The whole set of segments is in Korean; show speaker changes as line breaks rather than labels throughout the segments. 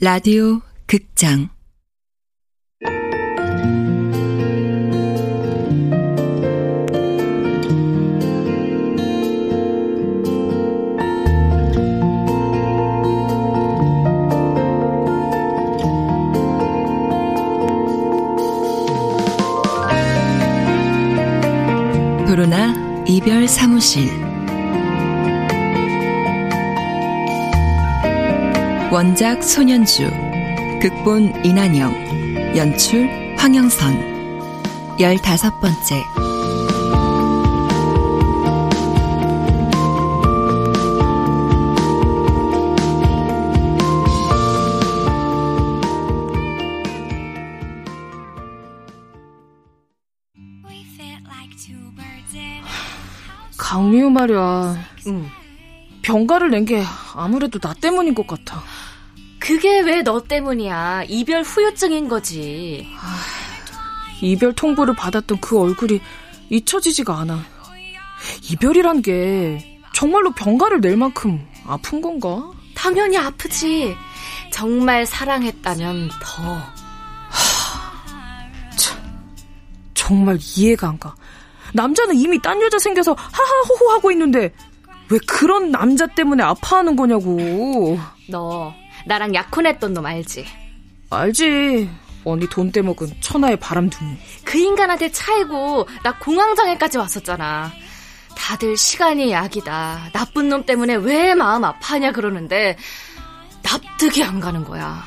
라디오 극장. 도로나 이별 사무실 원작 손현주 극본 이난영 연출 황영선 열다섯 번째
강미우 말이야. 응. 병가를 낸 게 아무래도 나 때문인 것 같아.
그게 왜 너 때문이야. 이별 후유증인 거지. 아,
이별 통보를 받았던 그 얼굴이 잊혀지지가 않아. 이별이란 게 정말로 병가를 낼 만큼 아픈 건가?
당연히 아프지. 정말 사랑했다면 더.
하, 참, 정말 이해가 안 가. 남자는 이미 딴 여자 생겨서 하하호호 하고 있는데 왜 그런 남자 때문에 아파하는 거냐고.
너 나랑 약혼했던 놈 알지?
알지. 언니 돈 떼먹은 천하의 바람둥이.
그 인간한테 차이고 나 공황장애까지 왔었잖아. 다들 시간이 약이다. 나쁜 놈 때문에 왜 마음 아파하냐 그러는데 납득이 안 가는 거야.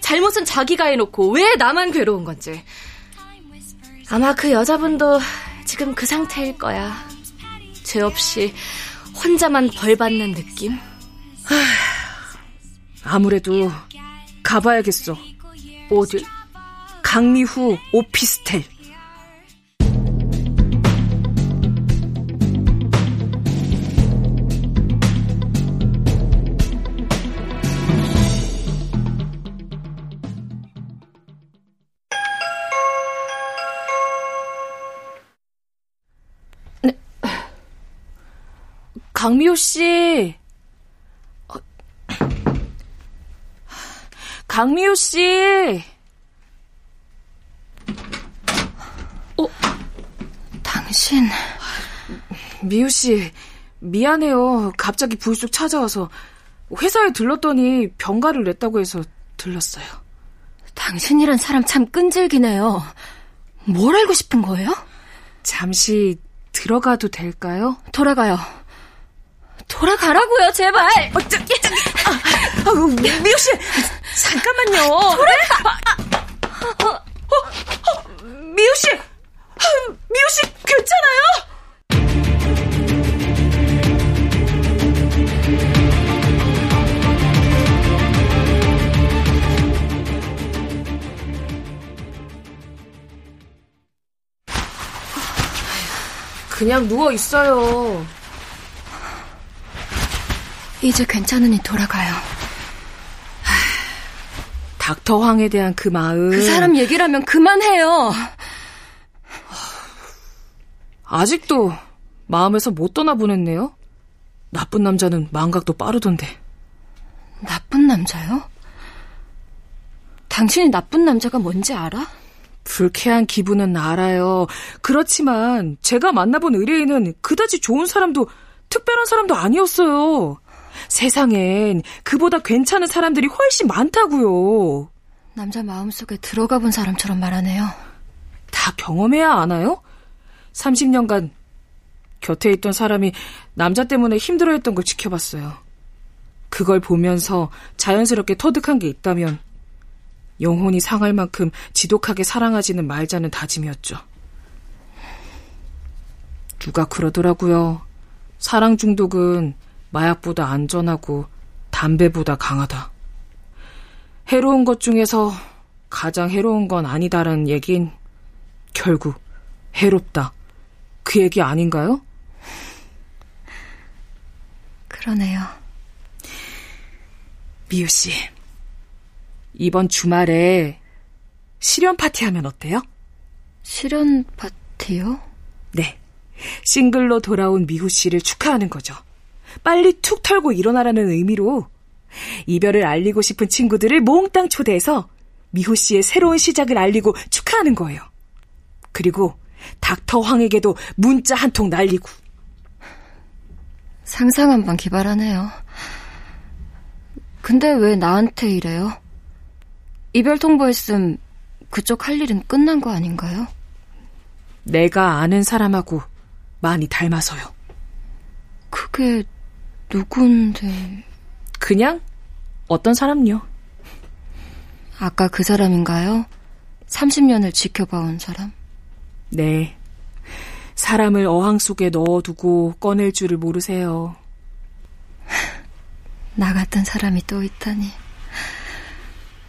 잘못은 자기가 해놓고 왜 나만 괴로운 건지. 아마 그 여자분도 지금 그 상태일 거야. 죄 없이 혼자만 벌 받는 느낌?
아무래도 가봐야겠어.
어디?
강미후 오피스텔. 네. 강미호 씨. 강미호 씨.
어, 당신.
미호 씨, 미안해요. 갑자기 불쑥 찾아와서 회사에 들렀더니 병가를 냈다고 해서 들렀어요.
당신이란 사람 참 끈질기네요. 뭘 알고 싶은 거예요?
잠시 들어가도 될까요?
돌아가요. 돌아가라고요, 제발.
어, 저, 저, 아, 아, 미호 씨, 잠깐만요.
돌아가.
어, 어, 어, 미호 씨, 미호 씨 괜찮아요? 그냥 누워 있어요.
이제 괜찮으니 돌아가요.
닥터 황에 대한 그 마음.
그 사람 얘기라면 그만해요.
아직도 마음에서 못 떠나보냈네요. 나쁜 남자는 망각도 빠르던데.
나쁜 남자요? 당신이 나쁜 남자가 뭔지 알아?
불쾌한 기분은 알아요. 그렇지만 제가 만나본 의뢰인은 그다지 좋은 사람도 특별한 사람도 아니었어요. 세상엔 그보다 괜찮은 사람들이 훨씬 많다고요.
남자 마음속에 들어가 본 사람처럼 말하네요.
다 경험해야 아나요? 30년간 곁에 있던 사람이 남자 때문에 힘들어했던 걸 지켜봤어요. 그걸 보면서 자연스럽게 터득한 게 있다면 영혼이 상할 만큼 지독하게 사랑하지는 말자는 다짐이었죠. 누가 그러더라고요. 사랑 중독은 마약보다 안전하고 담배보다 강하다. 해로운 것 중에서 가장 해로운 건 아니다라는 얘긴 결국 해롭다. 그 얘기 아닌가요?
그러네요.
미유 씨. 이번 주말에 실연 파티 하면 어때요?
실연 파티요?
네. 싱글로 돌아온 미후 씨를 축하하는 거죠. 빨리 툭 털고 일어나라는 의미로 이별을 알리고 싶은 친구들을 몽땅 초대해서 미호 씨의 새로운 시작을 알리고 축하하는 거예요. 그리고 닥터 황에게도 문자 한 통 날리고.
상상 한번 기발하네요. 근데 왜 나한테 이래요? 이별 통보했음 그쪽 할 일은 끝난 거 아닌가요?
내가 아는 사람하고 많이 닮아서요.
그게 누군데?
그냥 어떤 사람요?
아까 그 사람인가요? 30년을 지켜봐온 사람?
네. 사람을 어항 속에 넣어두고 꺼낼 줄을 모르세요.
나 같은 사람이 또 있다니.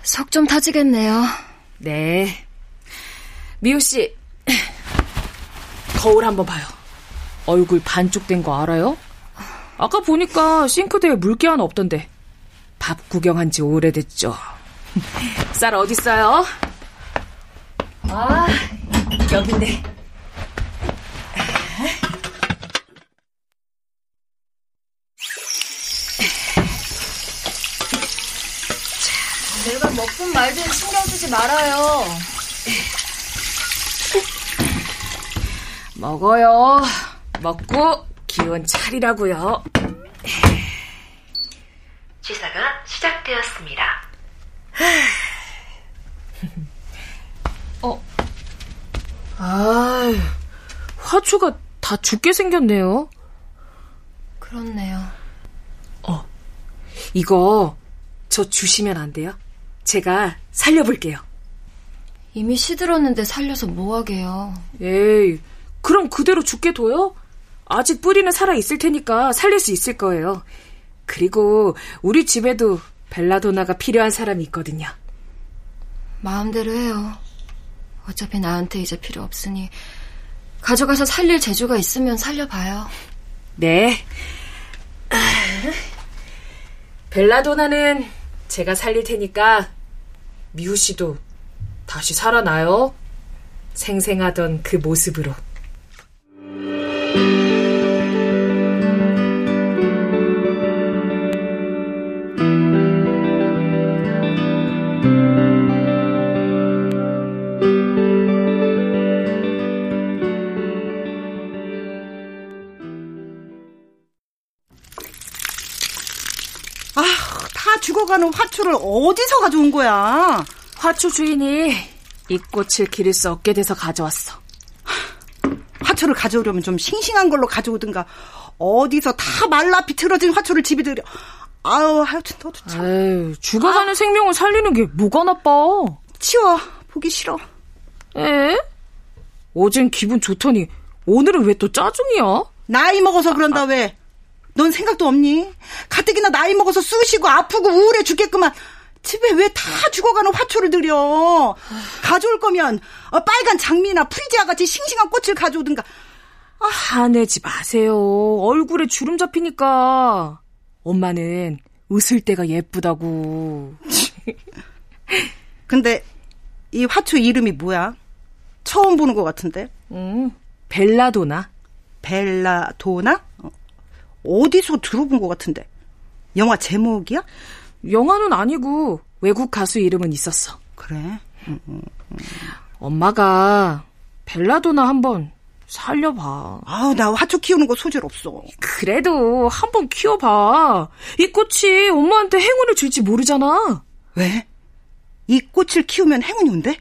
속 좀 타지겠네요.
네. 미호 씨, 거울 한번 봐요. 얼굴 반쪽 된 거 알아요? 아까 보니까 싱크대에 물기 하나 없던데. 밥 구경한 지 오래됐죠. 쌀 어딨어요? 아, 여긴데.
내가 먹든 말든 신경 쓰지 말아요.
먹어요. 먹고 기운 차리라고요.
주사가 시작되었습니다.
어. 아, 화초가 다 죽게 생겼네요.
그렇네요.
어, 이거 저 주시면 안 돼요? 제가 살려볼게요.
이미 시들었는데 살려서 뭐하게요.
에이, 그럼 그대로 죽게 둬요? 아직 뿌리는 살아있을 테니까 살릴 수 있을 거예요. 그리고 우리 집에도 벨라도나가 필요한 사람이 있거든요.
마음대로 해요. 어차피 나한테 이제 필요 없으니 가져가서 살릴 재주가 있으면 살려봐요.
네. 벨라도나는 제가 살릴 테니까 미우 씨도 다시 살아나요. 생생하던 그 모습으로.
화초를 어디서 가져온 거야?
화초 주인이 이 꽃을 기를 수 없게 돼서 가져왔어.
화초를 가져오려면 좀 싱싱한 걸로 가져오든가 어디서 다 말라 비틀어진 화초를 집에 들여. 아우 하여튼 너도 참.
에이, 죽어가는 아. 생명을 살리는 게 뭐가 나빠?
치워 보기 싫어.
에? 어젠 기분 좋더니 오늘은 왜 또 짜증이야?
나이 먹어서 그런다 아, 왜? 넌 생각도 없니? 가뜩이나 나이 먹어서 쑤시고 아프고 우울해 죽겠구만. 집에 왜 다 죽어가는 화초를 들여? 가져올 거면 어, 빨간 장미나 프리지아 같이 싱싱한 꽃을 가져오든가.
아, 화내지 마세요. 얼굴에 주름 잡히니까. 엄마는 웃을 때가 예쁘다고.
근데 이 화초 이름이 뭐야? 처음 보는 것 같은데.
음, 벨라도나.
벨라도나? 어. 어디서 들어본 것 같은데. 영화 제목이야?
영화는 아니고 외국 가수 이름은 있었어.
그래? 음, 음,
음. 엄마가 벨라도나 한번 살려봐.
아우, 나 화초 키우는 거 소질 없어.
그래도 한번 키워봐. 이 꽃이 엄마한테 행운을 줄지 모르잖아.
왜? 이 꽃을 키우면 행운이 온대?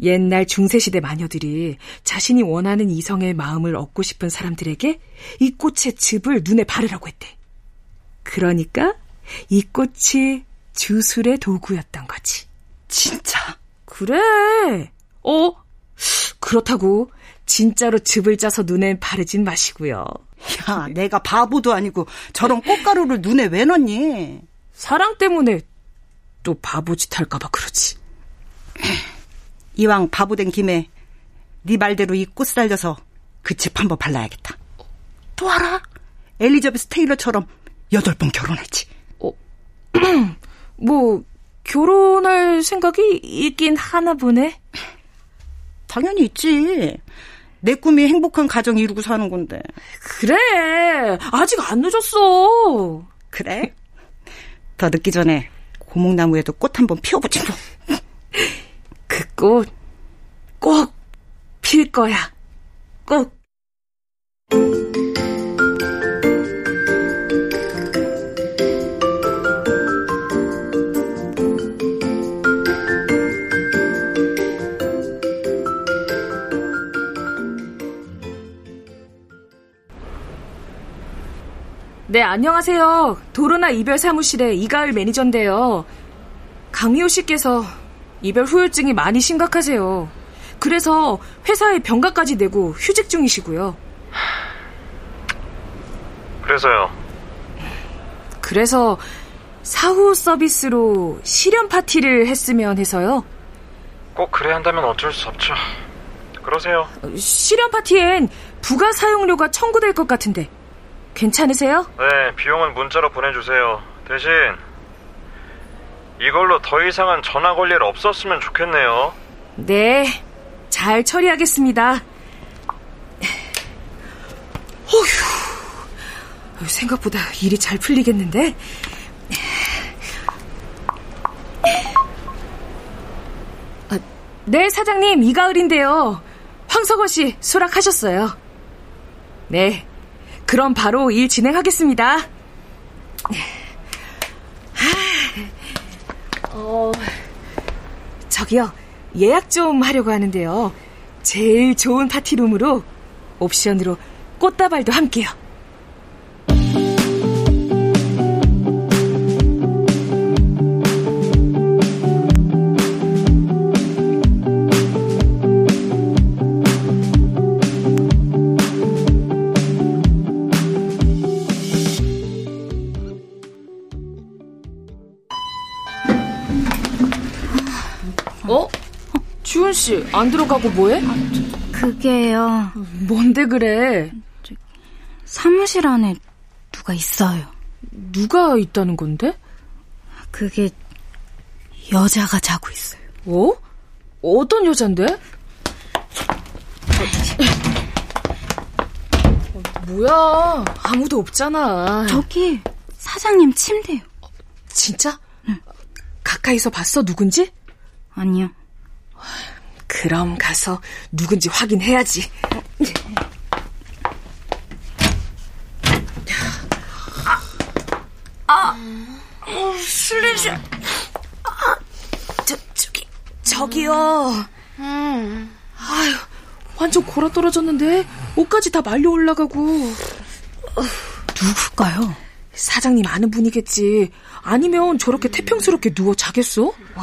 옛날 중세시대 마녀들이 자신이 원하는 이성의 마음을 얻고 싶은 사람들에게 이 꽃의 즙을 눈에 바르라고 했대. 그러니까 이 꽃이 주술의 도구였던 거지.
진짜?
그래. 어? 그렇다고 진짜로 즙을 짜서 눈에 바르진 마시고요.
야, 내가 바보도 아니고 저런 꽃가루를 눈에 왜 넣니?
사랑 때문에 또 바보짓 할까봐 그러지.
이왕 바보 된 김에 네 말대로 이 꽃을 알려서 그 집 한번 발라야겠다. 또 알아? 엘리자베스 테일러처럼 여덟 번 결혼했지. 어,
뭐 결혼할 생각이 있긴 하나 보네.
당연히 있지. 내 꿈이 행복한 가정 이루고 사는 건데.
그래. 아직 안 늦었어.
그래? 더 늦기 전에 고목나무에도 꽃 한번 피워보지 뭐.
그 꽃 꼭 필 거야. 꼭. 네, 안녕하세요. 도로나 이별 사무실의 이가을 매니저인데요. 강미호 씨께서 이별 후유증이 많이 심각하세요. 그래서 회사에 병가까지 내고 휴직 중이시고요.
그래서요.
그래서 사후 서비스로 실현 파티를 했으면 해서요.
꼭 그래야 한다면 어쩔 수 없죠. 그러세요.
실현 파티엔 부가 사용료가 청구될 것 같은데 괜찮으세요?
네, 비용은 문자로 보내주세요. 대신 이걸로 더 이상은 전화 걸 일 없었으면 좋겠네요.
네, 잘 처리하겠습니다. 어휴, 생각보다 일이 잘 풀리겠는데? 아, 네, 사장님, 이가을인데요. 황석원 씨 수락하셨어요. 네, 그럼 바로 일 진행하겠습니다. 어, 저기요, 예약 좀 하려고 하는데요. 제일 좋은 파티룸으로 옵션으로 꽃다발도 함께요. 씨, 안 들어가고 뭐해?
그게요.
뭔데 그래?
사무실 안에 누가 있어요.
누가 있다는 건데?
그게 여자가 자고 있어요.
어? 어떤 여잔데? 어, 뭐야? 아무도 없잖아.
저기 사장님 침대요.
진짜? 가까이서 봤어 누군지?
아니요.
그럼 가서 누군지 확인해야지. 아, 아, 술냄새. 아, 저, 저기, 저기요. 아유, 완전 골아 떨어졌는데 옷까지 다 말려 올라가고.
누굴까요?
사장님 아는 분이겠지. 아니면 저렇게 태평스럽게 누워 자겠어?
나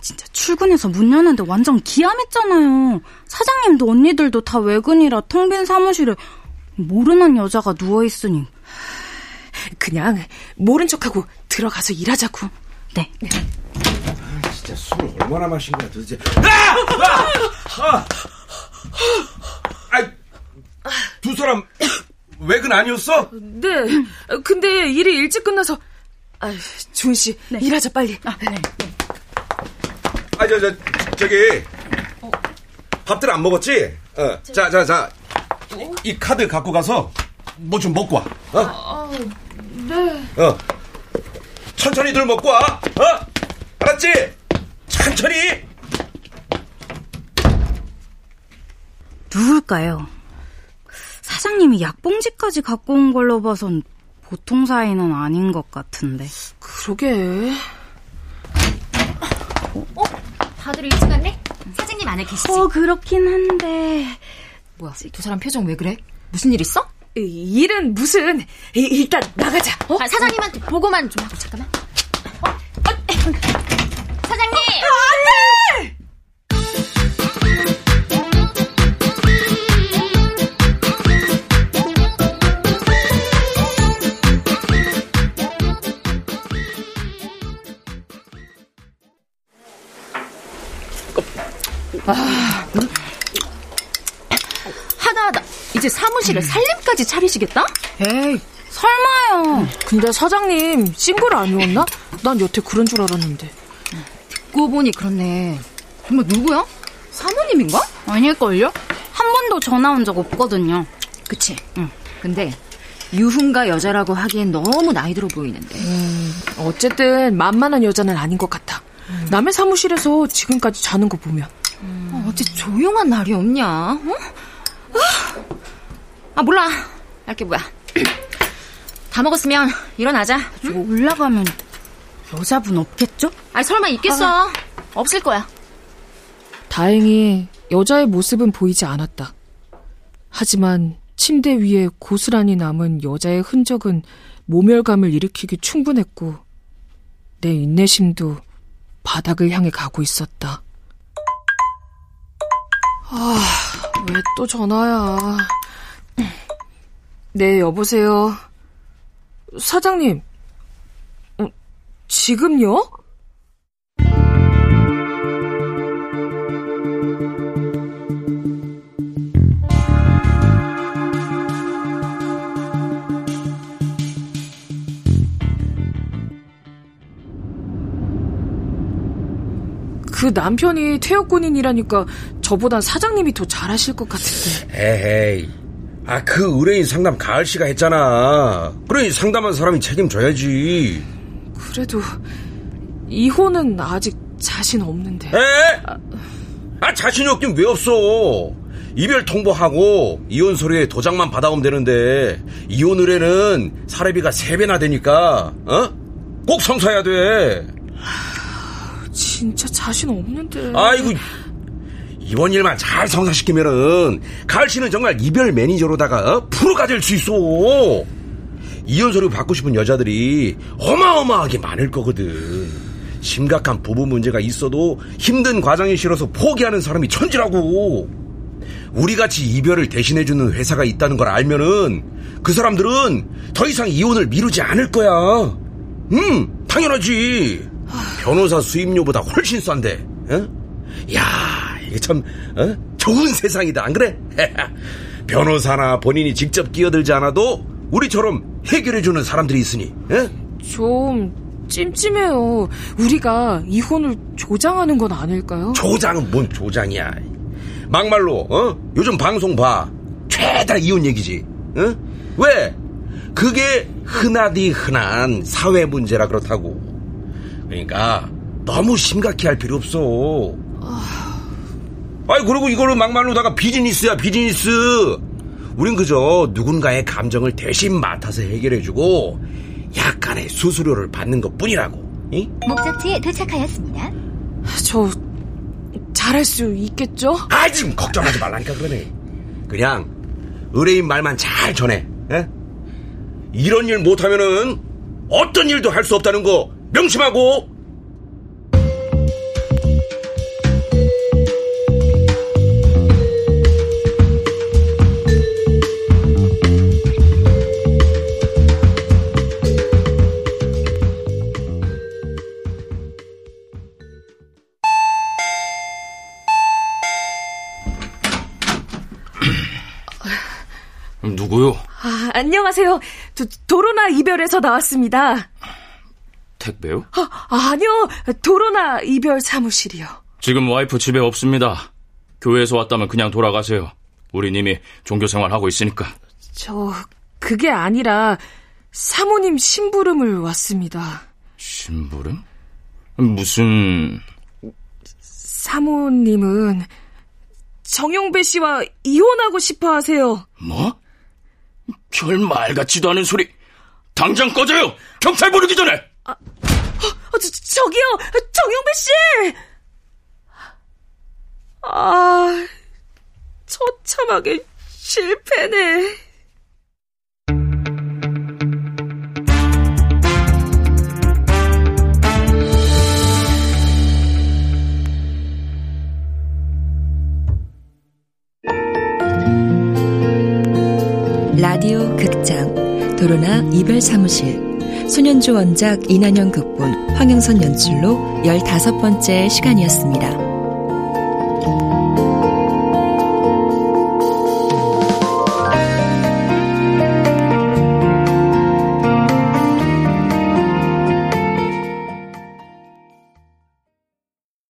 진짜 출근해서 문 여는데 완전 기함했잖아요. 사장님도 언니들도 다 외근이라 텅 빈 사무실에 모르는 여자가 누워있으니.
그냥 모른 척하고 들어가서 일하자고.
네.
진짜 술을 얼마나 마신 거야 도대체? 아! 아! 아! 아! 두 사람 외근 아니었어?
네. 근데 일이 일찍 끝나서 아, 주은 씨 일하자 빨리.
아, 네.
아, 저, 저, 저기. 밥들 안 먹었지? 어. 자, 자, 자. 이, 이 카드 갖고 가서 뭐 좀 먹고 와. 어? 네. 어. 천천히들 먹고 와. 어? 알았지? 천천히.
누굴까요? 사장님이 약봉지까지 갖고 온 걸로 봐선 보통 사이는 아닌 것 같은데.
그러게.
다들 일찍 왔네? 사장님 안에 계시지?
어, 그렇긴 한데.
뭐야, 두 사람 표정 왜 그래? 무슨 일 있어?
이, 일은 무슨 이, 일단 나가자. 어?
아, 사장님한테 보고만 좀 하고 잠깐만. 이제 사무실에 살림까지 차리시겠다?
에이, 설마요.
근데 사장님 싱글 아니었나? 난 여태 그런 줄 알았는데.
듣고 보니 그렇네. 정말 누구야? 사모님인가?
아닐걸요? 한 번도 전화 온 적 없거든요.
그치. 응. 근데 유흥가 여자라고 하기엔 너무 나이 들어 보이는데.
음, 어쨌든 만만한 여자는 아닌 것 같아. 음. 남의 사무실에서 지금까지 자는 거 보면.
음. 어째 조용한 날이 없냐? 어? 아 몰라. 알게 뭐야. 다 먹었으면 일어나자.
응? 올라가면 여자분 없겠죠?
아 설마 있겠어? 아. 없을 거야.
다행히 여자의 모습은 보이지 않았다. 하지만 침대 위에 고스란히 남은 여자의 흔적은 모멸감을 일으키기 충분했고 내 인내심도 바닥을 향해 가고 있었다. 아, 왜 또 전화야? 네, 여보세요. 사장님, 어, 지금요? 그 남편이 퇴역군인이라니까 저보단 사장님이 더 잘하실 것 같은데.
에헤이. 아, 그 의뢰인 상담 가을 씨가 했잖아. 그래, 상담한 사람이 책임져야지.
그래도, 이혼은 아직 자신 없는데.
에? 아, 자신이 없긴 왜 없어? 이별 통보하고 이혼 서류에 도장만 받아오면 되는데 이혼 의뢰는 사례비가 3배나 되니까 어? 꼭 성사해야 돼.
진짜 자신 없는데.
아이고, 이번 일만 잘 성사시키면은 가을 씨는 정말 이별 매니저로다가 어? 프로가 될 수 있어. 이혼 서류 받고 싶은 여자들이 어마어마하게 많을 거거든. 심각한 부부 문제가 있어도 힘든 과정이 싫어서 포기하는 사람이 천지라고. 우리 같이 이별을 대신해주는 회사가 있다는 걸 알면은 그 사람들은 더 이상 이혼을 미루지 않을 거야. 음, 당연하지. 변호사 수임료보다 훨씬 싼데, 어? 야, 이게 참, 어? 좋은 세상이다, 안 그래? 변호사나 본인이 직접 끼어들지 않아도 우리처럼 해결해주는 사람들이 있으니, 어?
좀 찜찜해요. 우리가 이혼을 조장하는 건 아닐까요?
조장은 뭔 조장이야. 막말로, 어? 요즘 방송 봐. 죄다 이혼 얘기지, 어? 왜? 그게 흔하디 흔한 사회 문제라 그렇다고. 그러니까 너무 심각해 할 필요 없어. 아이 그리고 이거는 막말로다가 비즈니스야 비즈니스. 우린 그저 누군가의 감정을 대신 맡아서 해결해주고 약간의 수수료를 받는 것뿐이라고. 응?
목적지에 도착하였습니다.
저 잘할 수 있겠죠?
아 지금 걱정하지 말라니까 그러네. 그냥 의뢰인 말만 잘 전해. 에? 이런 일 못하면은 어떤 일도 할 수 없다는 거 명심하고
안녕하세요. 도, 도로나 이별에서 나왔습니다.
택배요?
아, 아니요. 도로나 이별 사무실이요.
지금 와이프 집에 없습니다. 교회에서 왔다면 그냥 돌아가세요. 우리 님이 종교 생활 하고 있으니까.
저 그게 아니라 사모님 심부름을 왔습니다.
심부름? 무슨
사모님은 정용배 씨와 이혼하고 싶어 하세요.
뭐? 별말 같지도 않은 소리. 당장 꺼져요. 경찰 부르기 전에. 아,
어, 저, 저기요, 정용배 씨. 아, 처참하게 실패네.
사무실 소년주 원작 이난영 극본 황영선 연출로 15번째 시간이었습니다.